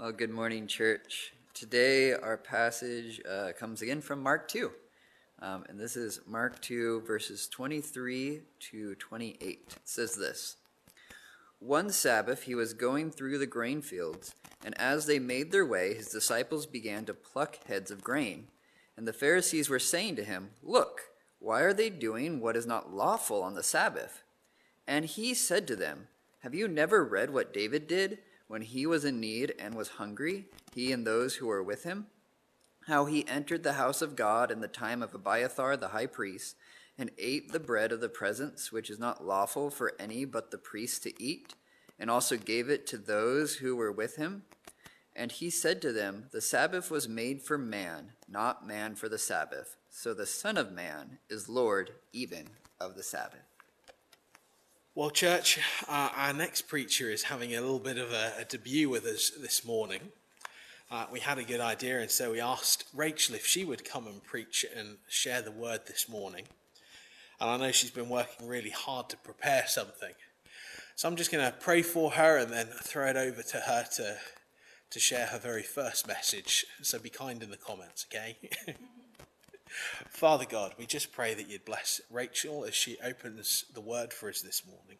Well, good morning, church. Today, our passage uh, comes again from Mark 2. Um, and this is Mark 2, verses 23 to 28. It says this One Sabbath, he was going through the grain fields, and as they made their way, his disciples began to pluck heads of grain. And the Pharisees were saying to him, Look, why are they doing what is not lawful on the Sabbath? And he said to them, Have you never read what David did when he was in need and was hungry, he and those who were with him? How he entered the house of God in the time of Abiathar the high priest, and ate the bread of the presence, which is not lawful for any but the priest to eat, and also gave it to those who were with him? And he said to them, The Sabbath was made for man, not man for the Sabbath. So the Son of Man is Lord even of the Sabbath. Well, church, uh, our next preacher is having a little bit of a, a debut with us this morning. Uh, we had a good idea, and so we asked Rachel if she would come and preach and share the word this morning. And I know she's been working really hard to prepare something. So I'm just going to pray for her and then throw it over to her to, to share her very first message. So be kind in the comments, okay? Father God, we just pray that you'd bless Rachel as she opens the word for us this morning.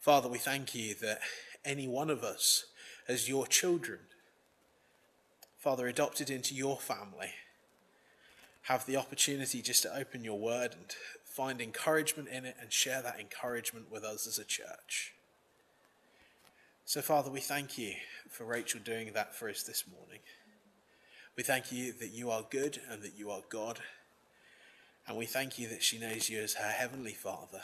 Father, we thank you that any one of us, as your children, Father, adopted into your family, have the opportunity just to open your word and find encouragement in it and share that encouragement with us as a church. So, Father, we thank you for Rachel doing that for us this morning. We thank you that you are good and that you are God. And we thank you that she knows you as her heavenly Father.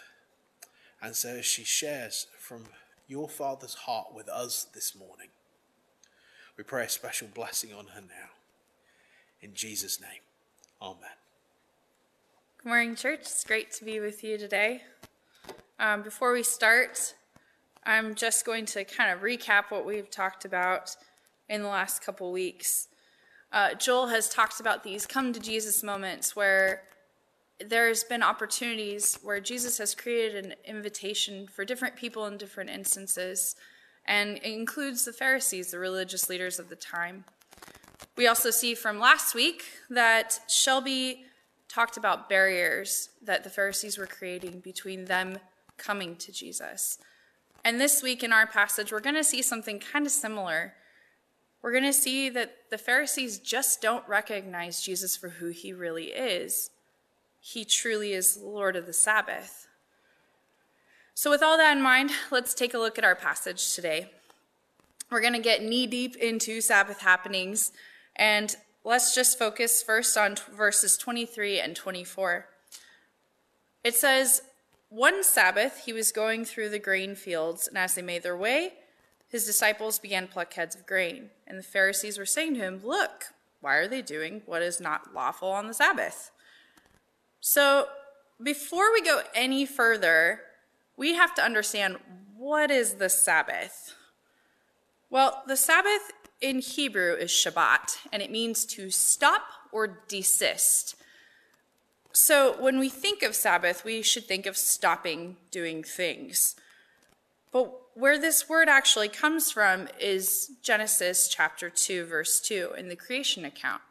And so as she shares from your Father's heart with us this morning, we pray a special blessing on her now. In Jesus' name, Amen. Good morning, church. It's great to be with you today. Um, before we start, I'm just going to kind of recap what we've talked about in the last couple weeks uh, Joel has talked about these come to Jesus moments where there's been opportunities where Jesus has created an invitation for different people in different instances, and it includes the Pharisees, the religious leaders of the time. We also see from last week that Shelby talked about barriers that the Pharisees were creating between them coming to Jesus. And this week in our passage, we're going to see something kind of similar we're going to see that the Pharisees just don't recognize Jesus for who he really is. He truly is Lord of the Sabbath. So, with all that in mind, let's take a look at our passage today. We're going to get knee deep into Sabbath happenings, and let's just focus first on verses 23 and 24. It says, One Sabbath he was going through the grain fields, and as they made their way, his disciples began to pluck heads of grain. And the Pharisees were saying to him, Look, why are they doing what is not lawful on the Sabbath? So, before we go any further, we have to understand what is the Sabbath? Well, the Sabbath in Hebrew is Shabbat, and it means to stop or desist. So, when we think of Sabbath, we should think of stopping doing things. But where this word actually comes from is Genesis chapter 2, verse 2, in the creation account.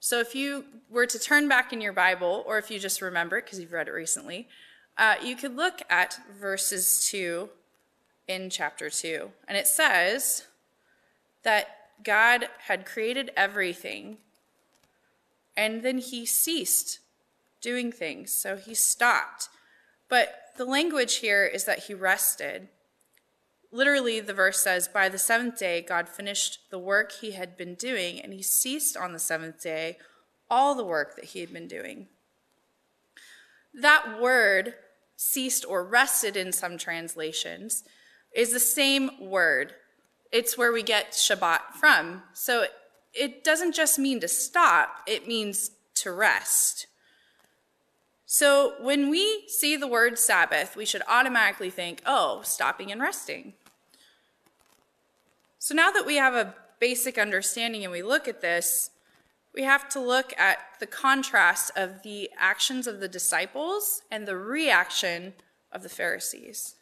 So if you were to turn back in your Bible, or if you just remember it because you've read it recently, uh, you could look at verses 2 in chapter 2. And it says that God had created everything, and then he ceased doing things. So he stopped. But the language here is that he rested. Literally, the verse says, By the seventh day, God finished the work he had been doing, and he ceased on the seventh day all the work that he had been doing. That word, ceased or rested in some translations, is the same word. It's where we get Shabbat from. So it doesn't just mean to stop, it means to rest. So when we see the word Sabbath, we should automatically think, oh, stopping and resting. So now that we have a basic understanding and we look at this, we have to look at the contrast of the actions of the disciples and the reaction of the Pharisees.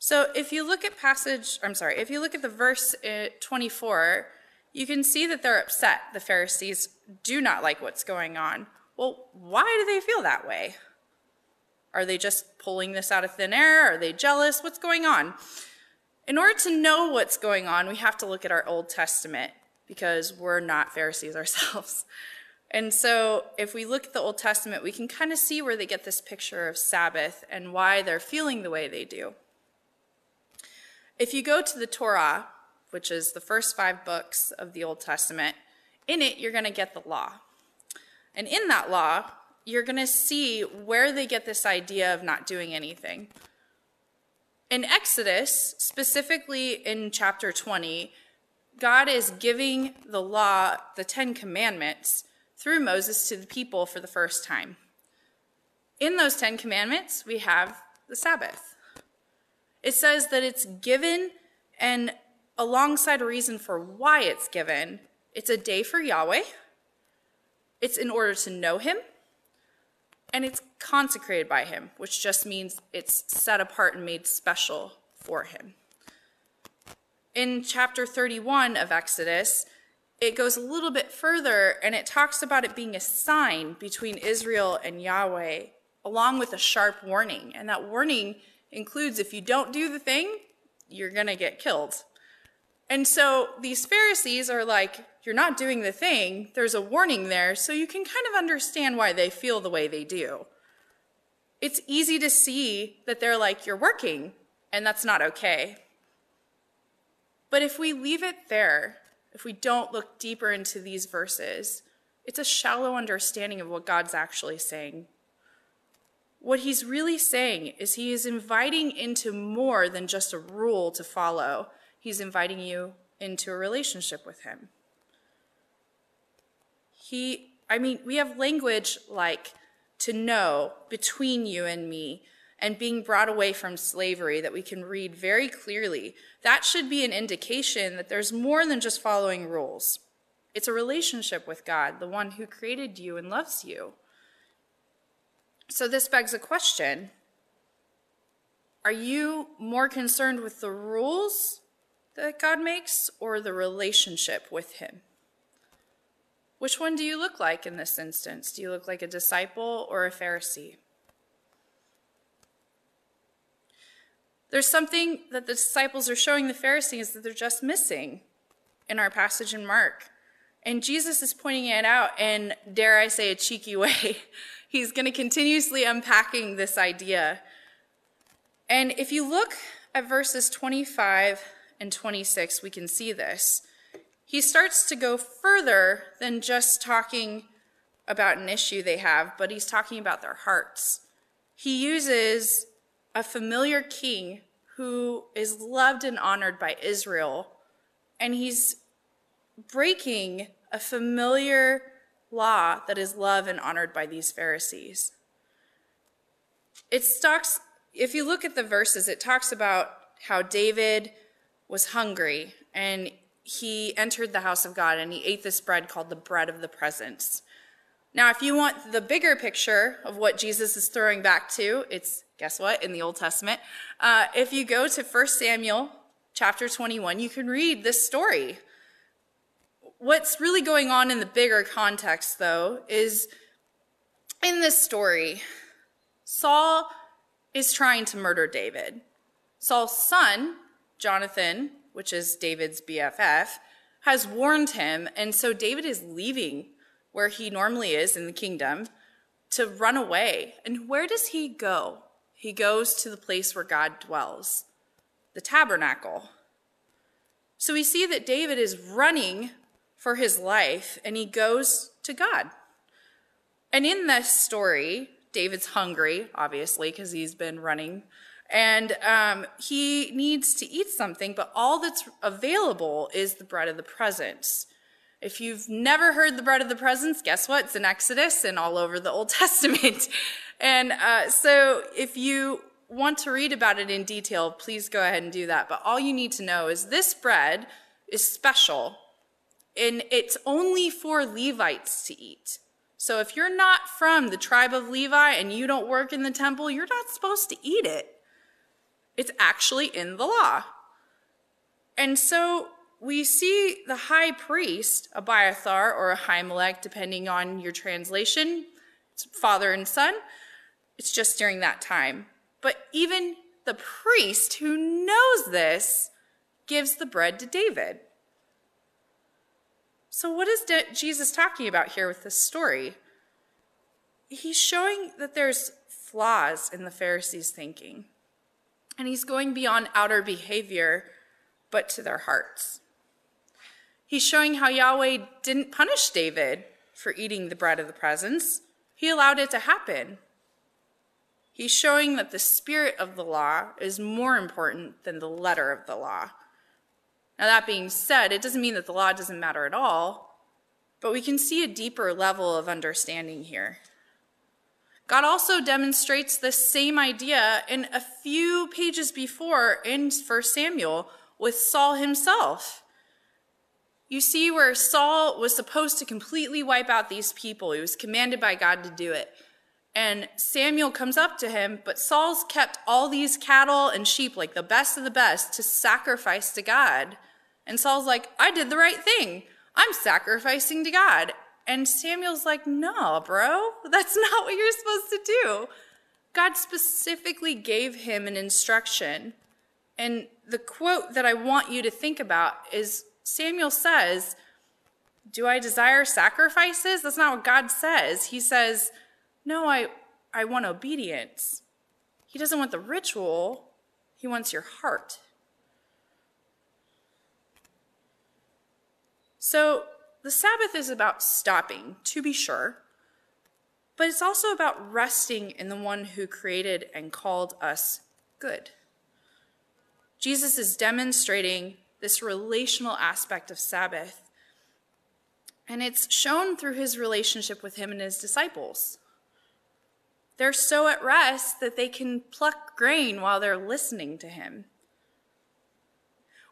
So if you look at passage, I'm sorry, if you look at the verse uh, 24, you can see that they're upset. The Pharisees do not like what's going on. Well, why do they feel that way? Are they just pulling this out of thin air? Are they jealous? What's going on? In order to know what's going on, we have to look at our Old Testament because we're not Pharisees ourselves. And so, if we look at the Old Testament, we can kind of see where they get this picture of Sabbath and why they're feeling the way they do. If you go to the Torah, which is the first five books of the Old Testament, in it you're going to get the law. And in that law, you're going to see where they get this idea of not doing anything. In Exodus, specifically in chapter 20, God is giving the law, the Ten Commandments, through Moses to the people for the first time. In those Ten Commandments, we have the Sabbath. It says that it's given, and alongside a reason for why it's given, it's a day for Yahweh, it's in order to know Him, and it's consecrated by Him, which just means it's set apart and made special for Him. In chapter 31 of Exodus, it goes a little bit further and it talks about it being a sign between Israel and Yahweh, along with a sharp warning. And that warning includes if you don't do the thing, you're going to get killed. And so these Pharisees are like, you're not doing the thing. There's a warning there. So you can kind of understand why they feel the way they do. It's easy to see that they're like, you're working, and that's not okay. But if we leave it there, if we don't look deeper into these verses, it's a shallow understanding of what God's actually saying. What he's really saying is he is inviting into more than just a rule to follow. He's inviting you into a relationship with him. He, I mean, we have language like to know between you and me and being brought away from slavery that we can read very clearly. That should be an indication that there's more than just following rules. It's a relationship with God, the one who created you and loves you. So this begs a question Are you more concerned with the rules that God makes or the relationship with Him? Which one do you look like in this instance? Do you look like a disciple or a Pharisee? There's something that the disciples are showing the Pharisees that they're just missing in our passage in Mark. And Jesus is pointing it out in, dare I say, a cheeky way. He's going to continuously unpacking this idea. And if you look at verses 25 and 26, we can see this. He starts to go further than just talking about an issue they have, but he's talking about their hearts. He uses a familiar king who is loved and honored by Israel, and he's breaking a familiar law that is loved and honored by these Pharisees. It talks, if you look at the verses, it talks about how David was hungry and he entered the house of God and he ate this bread called the bread of the presence. Now, if you want the bigger picture of what Jesus is throwing back to, it's guess what in the Old Testament. Uh, if you go to 1 Samuel chapter 21, you can read this story. What's really going on in the bigger context, though, is in this story, Saul is trying to murder David. Saul's son, Jonathan, which is David's BFF, has warned him, and so David is leaving where he normally is in the kingdom to run away. And where does he go? He goes to the place where God dwells, the tabernacle. So we see that David is running for his life and he goes to God. And in this story, David's hungry, obviously, because he's been running and um, he needs to eat something, but all that's available is the bread of the presence. If you've never heard the bread of the presence, guess what? It's in Exodus and all over the Old Testament. and uh, so if you want to read about it in detail, please go ahead and do that. But all you need to know is this bread is special and it's only for Levites to eat. So if you're not from the tribe of Levi and you don't work in the temple, you're not supposed to eat it. It's actually in the law. And so we see the high priest, Abiathar or Ahimelech, depending on your translation, it's father and son. It's just during that time. But even the priest who knows this gives the bread to David. So, what is Jesus talking about here with this story? He's showing that there's flaws in the Pharisees' thinking. And he's going beyond outer behavior, but to their hearts. He's showing how Yahweh didn't punish David for eating the bread of the presence, he allowed it to happen. He's showing that the spirit of the law is more important than the letter of the law. Now, that being said, it doesn't mean that the law doesn't matter at all, but we can see a deeper level of understanding here. God also demonstrates this same idea in a few pages before in 1 Samuel with Saul himself. You see, where Saul was supposed to completely wipe out these people, he was commanded by God to do it. And Samuel comes up to him, but Saul's kept all these cattle and sheep, like the best of the best, to sacrifice to God. And Saul's like, I did the right thing. I'm sacrificing to God. And Samuel's like, no, bro, that's not what you're supposed to do. God specifically gave him an instruction. And the quote that I want you to think about is Samuel says, Do I desire sacrifices? That's not what God says. He says, No, I, I want obedience. He doesn't want the ritual, he wants your heart. So the Sabbath is about stopping, to be sure, but it's also about resting in the one who created and called us good. Jesus is demonstrating this relational aspect of Sabbath, and it's shown through his relationship with him and his disciples. They're so at rest that they can pluck grain while they're listening to him.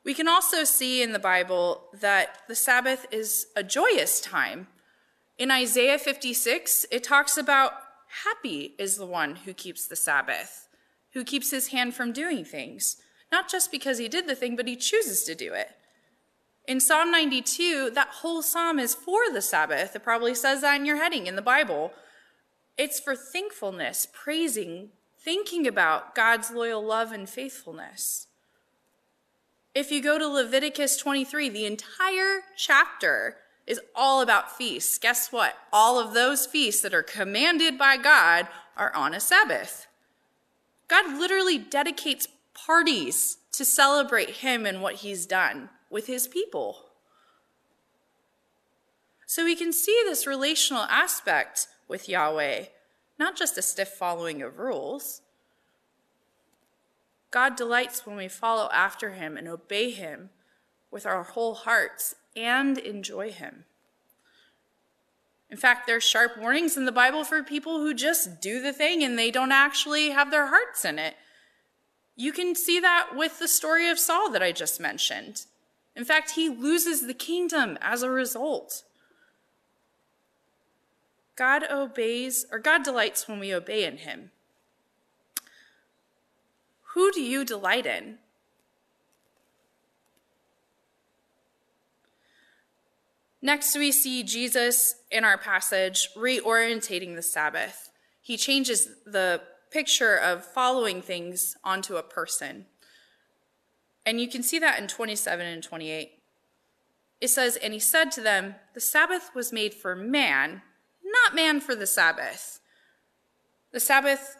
We can also see in the Bible that the Sabbath is a joyous time. In Isaiah 56, it talks about happy is the one who keeps the Sabbath, who keeps his hand from doing things, not just because he did the thing, but he chooses to do it. In Psalm 92, that whole psalm is for the Sabbath. It probably says that in your heading in the Bible. It's for thankfulness, praising, thinking about God's loyal love and faithfulness. If you go to Leviticus 23, the entire chapter is all about feasts. Guess what? All of those feasts that are commanded by God are on a Sabbath. God literally dedicates parties to celebrate him and what he's done with his people. So we can see this relational aspect with Yahweh, not just a stiff following of rules. God delights when we follow after him and obey him with our whole hearts and enjoy him. In fact, there's sharp warnings in the Bible for people who just do the thing and they don't actually have their hearts in it. You can see that with the story of Saul that I just mentioned. In fact, he loses the kingdom as a result. God obeys, or God delights when we obey in him. Who do you delight in? Next, we see Jesus in our passage reorientating the Sabbath. He changes the picture of following things onto a person. And you can see that in 27 and 28. It says, And he said to them, The Sabbath was made for man, not man for the Sabbath. The Sabbath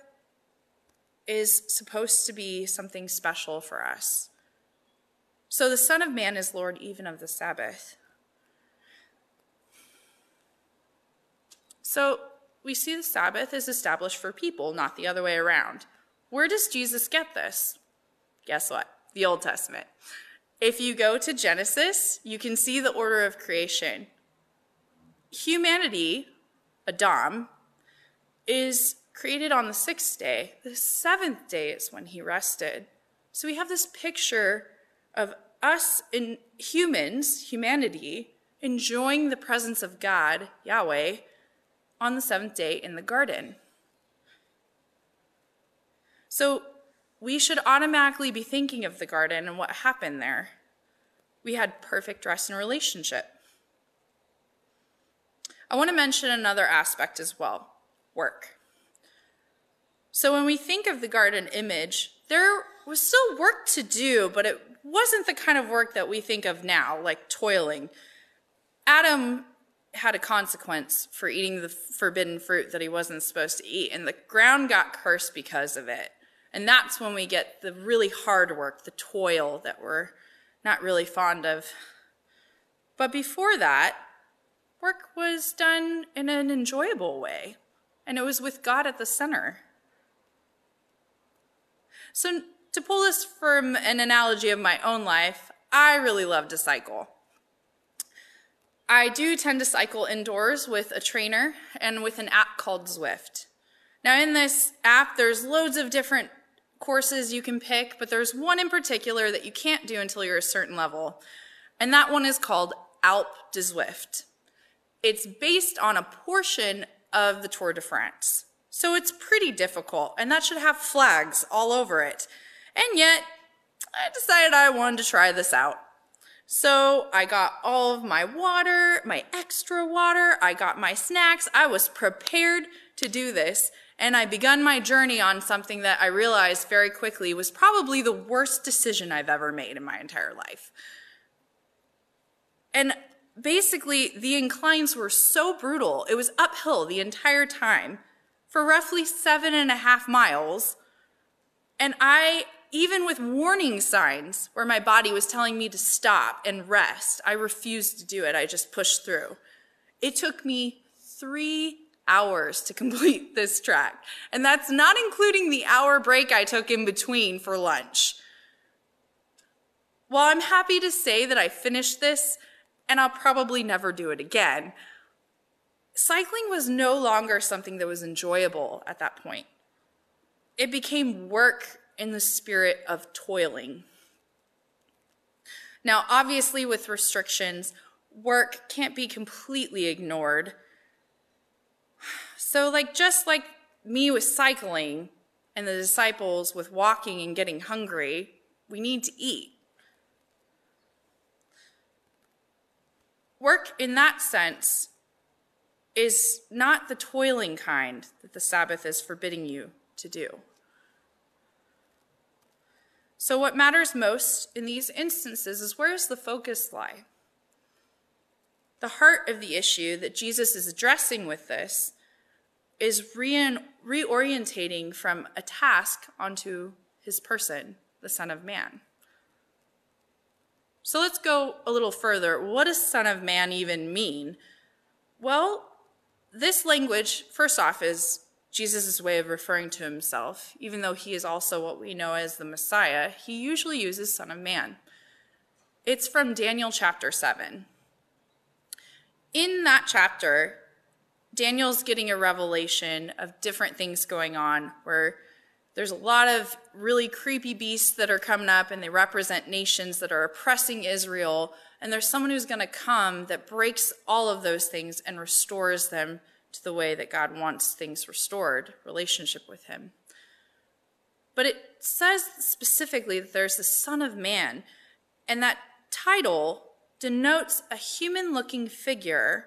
is supposed to be something special for us. So the Son of Man is Lord even of the Sabbath. So we see the Sabbath is established for people, not the other way around. Where does Jesus get this? Guess what? The Old Testament. If you go to Genesis, you can see the order of creation. Humanity, Adam, is created on the sixth day. The seventh day is when he rested. So we have this picture of us in humans, humanity, enjoying the presence of God, Yahweh, on the seventh day in the garden. So we should automatically be thinking of the garden and what happened there. We had perfect rest and relationship. I want to mention another aspect as well work. So, when we think of the garden image, there was still work to do, but it wasn't the kind of work that we think of now, like toiling. Adam had a consequence for eating the forbidden fruit that he wasn't supposed to eat, and the ground got cursed because of it. And that's when we get the really hard work, the toil that we're not really fond of. But before that, work was done in an enjoyable way, and it was with God at the center. So, to pull this from an analogy of my own life, I really love to cycle. I do tend to cycle indoors with a trainer and with an app called Zwift. Now, in this app, there's loads of different courses you can pick, but there's one in particular that you can't do until you're a certain level, and that one is called Alpe de Zwift. It's based on a portion of the Tour de France. So it's pretty difficult, and that should have flags all over it. And yet, I decided I wanted to try this out. So I got all of my water, my extra water, I got my snacks. I was prepared to do this, and I begun my journey on something that I realized very quickly was probably the worst decision I've ever made in my entire life. And basically, the inclines were so brutal, it was uphill the entire time for roughly seven and a half miles. And I, even with warning signs where my body was telling me to stop and rest, I refused to do it. I just pushed through. It took me three hours to complete this track. And that's not including the hour break I took in between for lunch. While I'm happy to say that I finished this, and I'll probably never do it again, cycling was no longer something that was enjoyable at that point. It became work in the spirit of toiling. Now, obviously, with restrictions, work can't be completely ignored. So, like, just like me with cycling and the disciples with walking and getting hungry, we need to eat. Work in that sense is not the toiling kind that the Sabbath is forbidding you to do. So, what matters most in these instances is where does the focus lie? The heart of the issue that Jesus is addressing with this is re- reorientating from a task onto his person, the Son of Man. So let's go a little further. What does Son of Man even mean? Well, this language, first off, is Jesus' way of referring to himself. Even though he is also what we know as the Messiah, he usually uses Son of Man. It's from Daniel chapter 7. In that chapter, Daniel's getting a revelation of different things going on where there's a lot of really creepy beasts that are coming up and they represent nations that are oppressing Israel and there's someone who's going to come that breaks all of those things and restores them to the way that God wants things restored, relationship with Him. But it says specifically that there's the Son of Man, and that title denotes a human looking figure,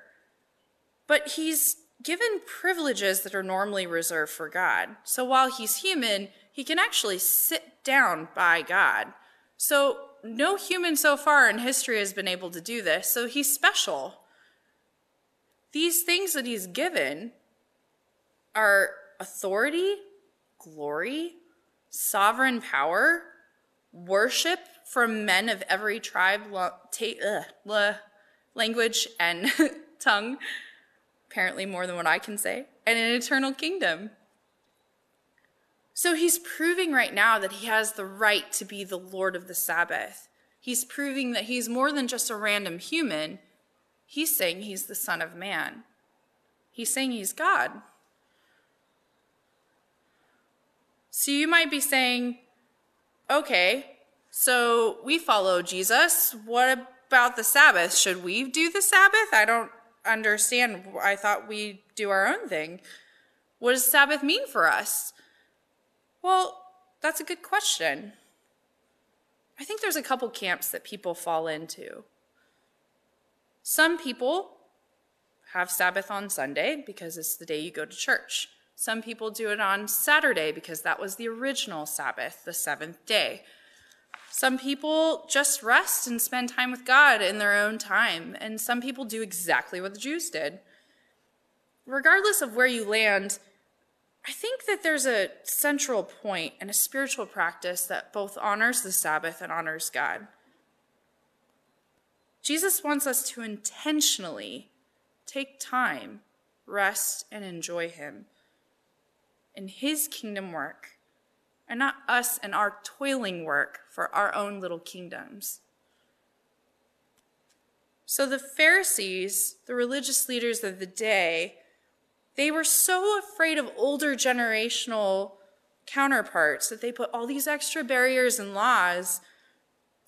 but he's given privileges that are normally reserved for God. So while he's human, he can actually sit down by God. So no human so far in history has been able to do this, so he's special. These things that he's given are authority, glory, sovereign power, worship from men of every tribe, language, and tongue, apparently more than what I can say, and an eternal kingdom. So he's proving right now that he has the right to be the Lord of the Sabbath. He's proving that he's more than just a random human. He's saying he's the Son of Man. He's saying he's God. So you might be saying, okay, so we follow Jesus. What about the Sabbath? Should we do the Sabbath? I don't understand. I thought we do our own thing. What does Sabbath mean for us? Well, that's a good question. I think there's a couple camps that people fall into. Some people have Sabbath on Sunday because it's the day you go to church. Some people do it on Saturday because that was the original Sabbath, the seventh day. Some people just rest and spend time with God in their own time, and some people do exactly what the Jews did. Regardless of where you land, I think that there's a central point and a spiritual practice that both honors the Sabbath and honors God. Jesus wants us to intentionally take time, rest, and enjoy Him in His kingdom work, and not us and our toiling work for our own little kingdoms. So the Pharisees, the religious leaders of the day, they were so afraid of older generational counterparts that they put all these extra barriers and laws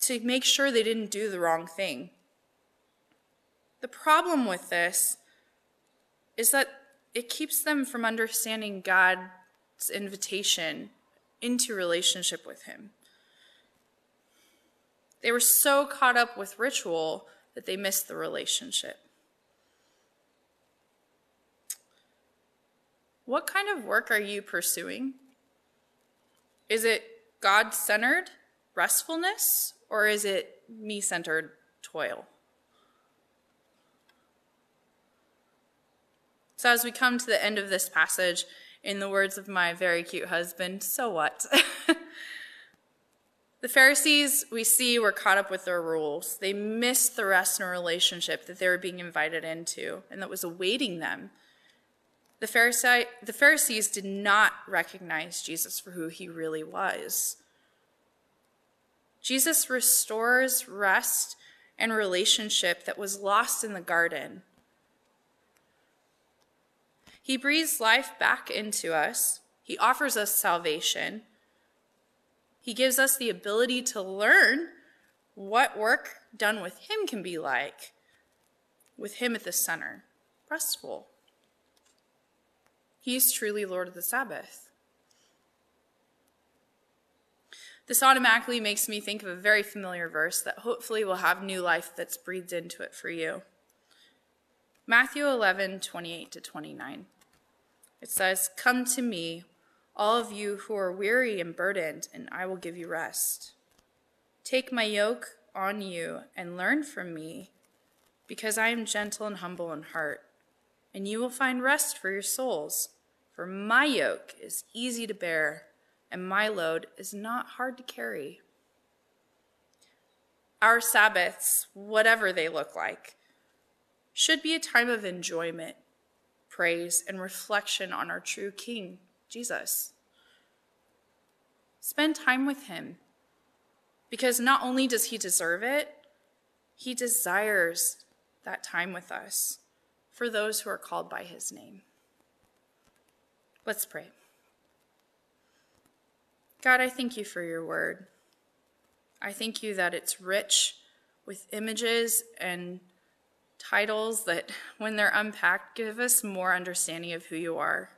to make sure they didn't do the wrong thing. The problem with this is that it keeps them from understanding God's invitation into relationship with Him. They were so caught up with ritual that they missed the relationship. What kind of work are you pursuing? Is it God centered restfulness or is it me centered toil? So, as we come to the end of this passage, in the words of my very cute husband, so what? the Pharisees, we see, were caught up with their rules. They missed the rest in a relationship that they were being invited into and that was awaiting them. The, Pharisee, the Pharisees did not recognize Jesus for who he really was. Jesus restores rest and relationship that was lost in the garden he breathes life back into us. He offers us salvation. He gives us the ability to learn what work done with Him can be like, with Him at the center, restful. He's truly Lord of the Sabbath. This automatically makes me think of a very familiar verse that hopefully will have new life that's breathed into it for you. Matthew 11, 28 to 29. It says, Come to me, all of you who are weary and burdened, and I will give you rest. Take my yoke on you and learn from me, because I am gentle and humble in heart, and you will find rest for your souls. For my yoke is easy to bear, and my load is not hard to carry. Our Sabbaths, whatever they look like, should be a time of enjoyment praise, and reflection on our true King, Jesus. Spend time with him because not only does he deserve it, he desires that time with us for those who are called by his name. Let's pray. God, I thank you for your word. I thank you that it's rich with images and titles that, when they're unpacked, give us more understanding of who you are.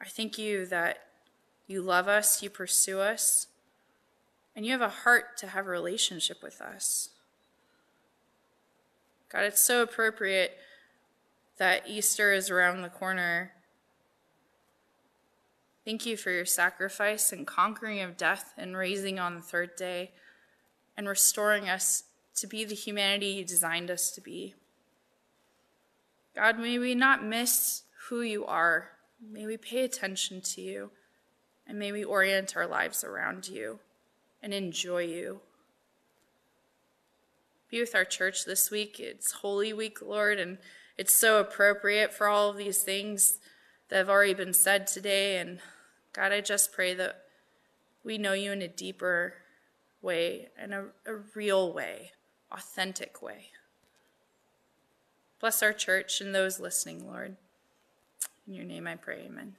I thank you that you love us, you pursue us, and you have a heart to have a relationship with us. God, it's so appropriate that Easter is around the corner. Thank you for your sacrifice and conquering of death and raising on the third day and restoring us to be the humanity you designed us to be. God, may we not miss who you are. May we pay attention to you, and may we orient our lives around you and enjoy you. Be with our church this week. It's Holy Week, Lord, and it's so appropriate for all of these things that have already been said today. And God, I just pray that we know you in a deeper way, in a, a real way, authentic way. Bless our church and those listening, Lord. In your name I pray, amen.